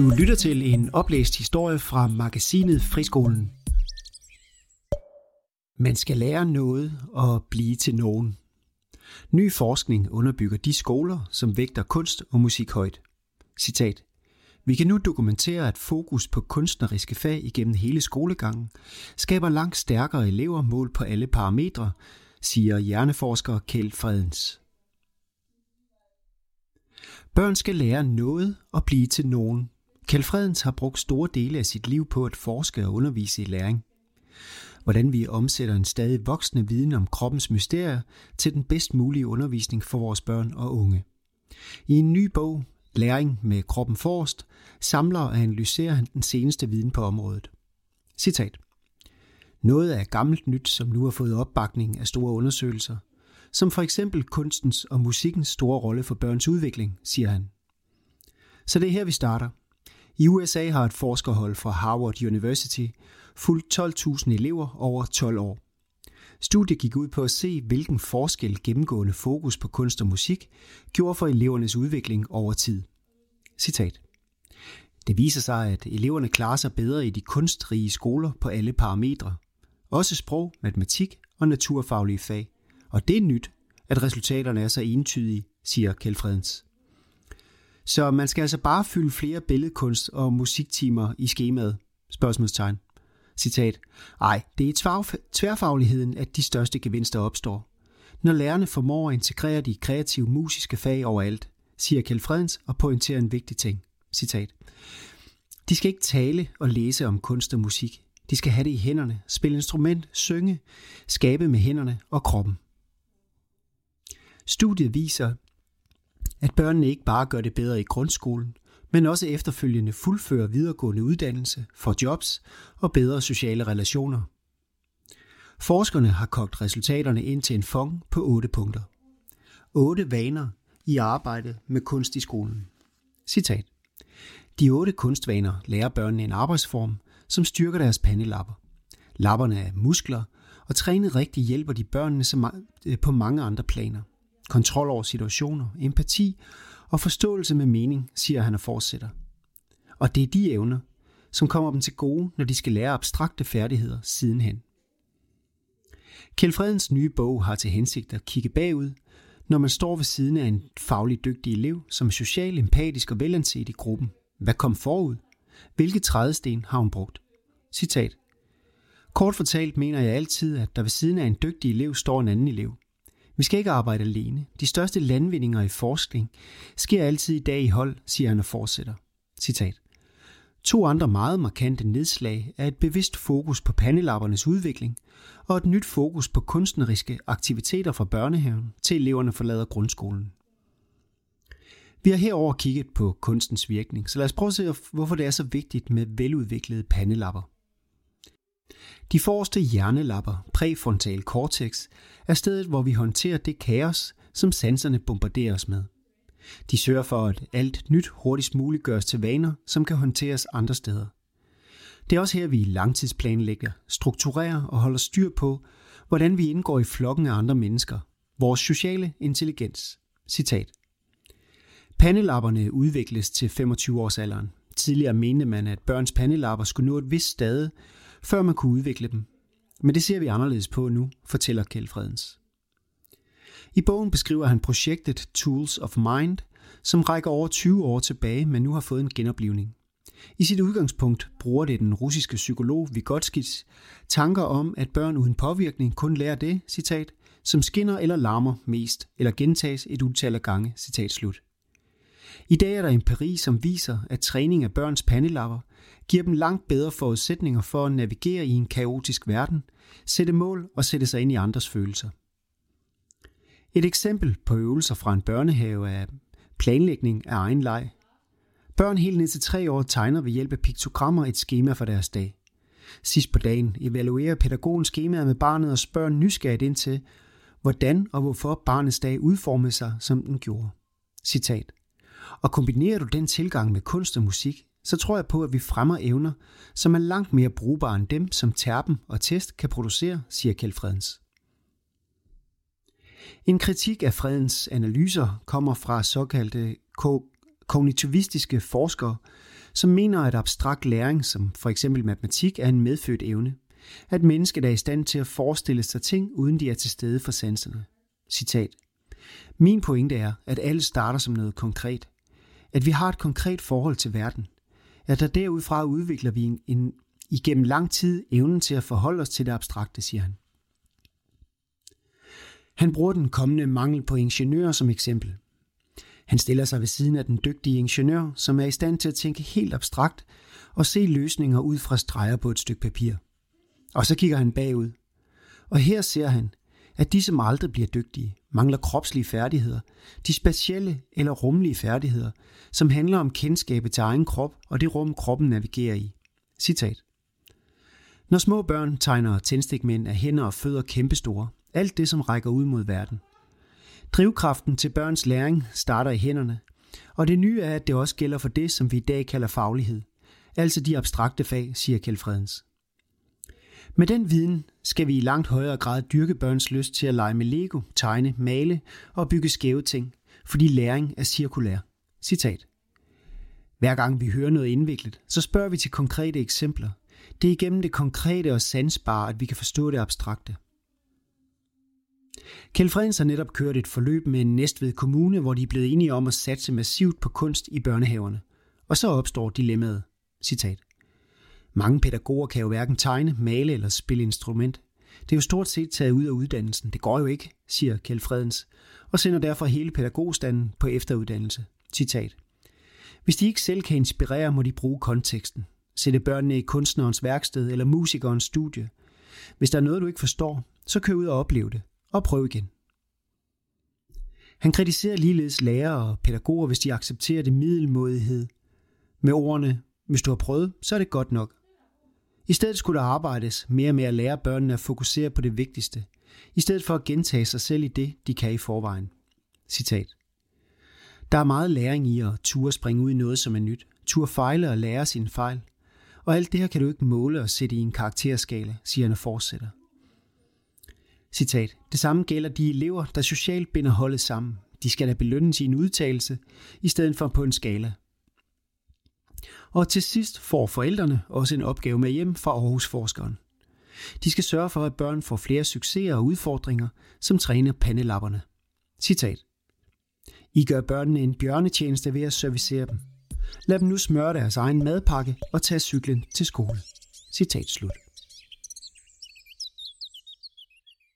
Du lytter til en oplæst historie fra magasinet Friskolen. Man skal lære noget og blive til nogen. Ny forskning underbygger de skoler, som vægter kunst og musik højt. Citat. Vi kan nu dokumentere, at fokus på kunstneriske fag igennem hele skolegangen skaber langt stærkere elever mål på alle parametre, siger hjerneforsker Kjeld Fredens. Børn skal lære noget og blive til nogen. Kjeld Fredens har brugt store dele af sit liv på at forske og undervise i læring. Hvordan vi omsætter en stadig voksende viden om kroppens mysterier til den bedst mulige undervisning for vores børn og unge. I en ny bog, Læring med kroppen forrest, samler og analyserer han den seneste viden på området. Citat. Noget er gammelt nyt, som nu har fået opbakning af store undersøgelser, som for eksempel kunstens og musikkens store rolle for børns udvikling, siger han. Så det er her, vi starter. I USA har et forskerhold fra Harvard University fulgt 12.000 elever over 12 år. Studiet gik ud på at se, hvilken forskel gennemgående fokus på kunst og musik gjorde for elevernes udvikling over tid. Citat. Det viser sig, at eleverne klarer sig bedre i de kunstrige skoler på alle parametre. Også sprog, matematik og naturfaglige fag. Og det er nyt, at resultaterne er så entydige, siger Kjeld Fredens. Så man skal altså bare fylde flere billedkunst- og musiktimer i skemaet? Spørgsmålstegn. Citat. Ej, det er i tværfagligheden, at de største gevinster opstår. Når lærerne formår at integrere de kreative musiske fag overalt, siger Kjeld Fredens og pointerer en vigtig ting. Citat. De skal ikke tale og læse om kunst og musik. De skal have det i hænderne, spille instrument, synge, skabe med hænderne og kroppen. Studiet viser, at børnene ikke bare gør det bedre i grundskolen, men også efterfølgende fuldfører videregående uddannelse, får jobs og bedre sociale relationer. Forskerne har kogt resultaterne ind til en fong på otte punkter. Otte vaner i arbejdet med kunst i skolen. Citat. De otte kunstvaner lærer børnene en arbejdsform, som styrker deres pandelapper. Lapperne er muskler, og trænet rigtigt hjælper de børnene på mange andre planer. Kontrol over situationer, empati og forståelse med mening, siger han og fortsætter. Og det er de evner, som kommer dem til gode, når de skal lære abstrakte færdigheder sidenhen. Kjeld Fredens nye bog har til hensigt at kigge bagud, når man står ved siden af en faglig dygtig elev, som er social, empatisk og velanset i gruppen. Hvad kom forud? Hvilke trædesten har hun brugt? Citat. Kort fortalt mener jeg altid, at der ved siden af en dygtig elev står en anden elev. Vi skal ikke arbejde alene. De største landvindinger i forskning sker altid i dag i hold, siger han og fortsætter. Citat. To andre meget markante nedslag er et bevidst fokus på pandelappernes udvikling og et nyt fokus på kunstneriske aktiviteter fra børnehaven til eleverne forlader grundskolen. Vi har herover kigget på kunstens virkning, så lad os prøve at se, hvorfor det er så vigtigt med veludviklede pandelapper. De forreste hjernelapper, præfrontal cortex, er stedet, hvor vi håndterer det kaos, som sanserne bombarderer os med. De sørger for, at alt nyt hurtigst muligt gøres til vaner, som kan håndteres andre steder. Det er også her, vi langtidsplanlægger, strukturerer og holder styr på, hvordan vi indgår i flokken af andre mennesker. Vores sociale intelligens. Citat. Pandelapperne udvikles til 25 års alderen. Tidligere mente man, at børns pandelapper skulle nå et vist stade, før man kunne udvikle dem. Men det ser vi anderledes på nu, fortæller Kjeld Fredens. I bogen beskriver han projektet Tools of Mind, som rækker over 20 år tilbage, men nu har fået en genoplivning. I sit udgangspunkt bruger det den russiske psykolog Vygotskis tanker om, at børn uden påvirkning kun lærer det, citat, som skinner eller larmer mest, eller gentages et utal af gange, citat slut. I dag er der empiri, som viser, at træning af børns pandelapper giver dem langt bedre forudsætninger for at navigere i en kaotisk verden, sætte mål og sætte sig ind i andres følelser. Et eksempel på øvelser fra en børnehave er planlægning af egen leg. Børn helt ned til tre år tegner ved hjælp af piktogrammer et schema for deres dag. Sidst på dagen evaluerer pædagogen skemaet med barnet og spørger nysgerrigt ind til, hvordan og hvorfor barnets dag udformede sig, som den gjorde. Citat. Og kombinerer du den tilgang med kunst og musik, så tror jeg på, at vi fremmer evner, som er langt mere brugbare end dem, som terpen og test kan producere, siger Kjeld Fredens. En kritik af fredens analyser kommer fra såkaldte kognitivistiske forskere, som mener, at abstrakt læring, som for eksempel matematik, er en medfødt evne. At mennesket er i stand til at forestille sig ting, uden de er til stede for sanserne. Citat. Min pointe er, at alle starter som noget konkret. At vi har et konkret forhold til verden. At der derudfra udvikler vi en, en, igennem lang tid evnen til at forholde os til det abstrakte, siger han. Han bruger den kommende mangel på ingeniører som eksempel. Han stiller sig ved siden af den dygtige ingeniør, som er i stand til at tænke helt abstrakt og se løsninger ud fra streger på et stykke papir. Og så kigger han bagud. Og her ser han, at de, som aldrig bliver dygtige, mangler kropslige færdigheder, de specielle eller rumlige færdigheder, som handler om kendskabet til egen krop og det rum, kroppen navigerer i. Citat. Når små børn tegner tændstikmænd af hænder og fødder kæmpestore, alt det, som rækker ud mod verden. Drivkraften til børns læring starter i hænderne, og det nye er, at det også gælder for det, som vi i dag kalder faglighed, altså de abstrakte fag, siger Kjeld Fredens. Med den viden skal vi i langt højere grad dyrke børns lyst til at lege med Lego, tegne, male og bygge skæve ting, fordi læring er cirkulær. Citat. Hver gang vi hører noget indviklet, så spørger vi til konkrete eksempler. Det er igennem det konkrete og sansbare, at vi kan forstå det abstrakte. Kjeld Fredens har netop kørt et forløb med en Næstved Kommune, hvor de er blevet enige om at satse massivt på kunst i børnehaverne. Og så opstår dilemmaet. Citat. Mange pædagoger kan jo hverken tegne, male eller spille instrument. Det er jo stort set taget ud af uddannelsen. Det går jo ikke, siger Kjeld Fredens, og sender derfor hele pædagogstanden på efteruddannelse. Citat. Hvis de ikke selv kan inspirere, må de bruge konteksten. Sætte børnene i kunstnerens værksted eller musikerens studie. Hvis der er noget, du ikke forstår, så kør ud og oplev det og prøv igen. Han kritiserer ligeledes lærere og pædagoger, hvis de accepterer det middelmodighed med ordene, hvis du har prøvet, så er det godt nok. I stedet skulle der arbejdes mere med at lære børnene at fokusere på det vigtigste, i stedet for at gentage sig selv i det, de kan i forvejen. Citat. Der er meget læring i at ture springe ud i noget, som er nyt, ture fejle og lære sin fejl. Og alt det her kan du ikke måle og sætte i en karakterskala, siger han og fortsætter. Citat. Det samme gælder de elever, der socialt binder holdet sammen. De skal da belønnes i en udtalelse, i stedet for på en skala. Og til sidst får forældrene også en opgave med hjem fra Aarhus-forskeren. De skal sørge for, at børn får flere succeser og udfordringer, som træner pandelapperne. Citat. I gør børnene en bjørnetjeneste ved at servicere dem. Lad dem nu smøre deres egen madpakke og tage cyklen til skole. Citat slut.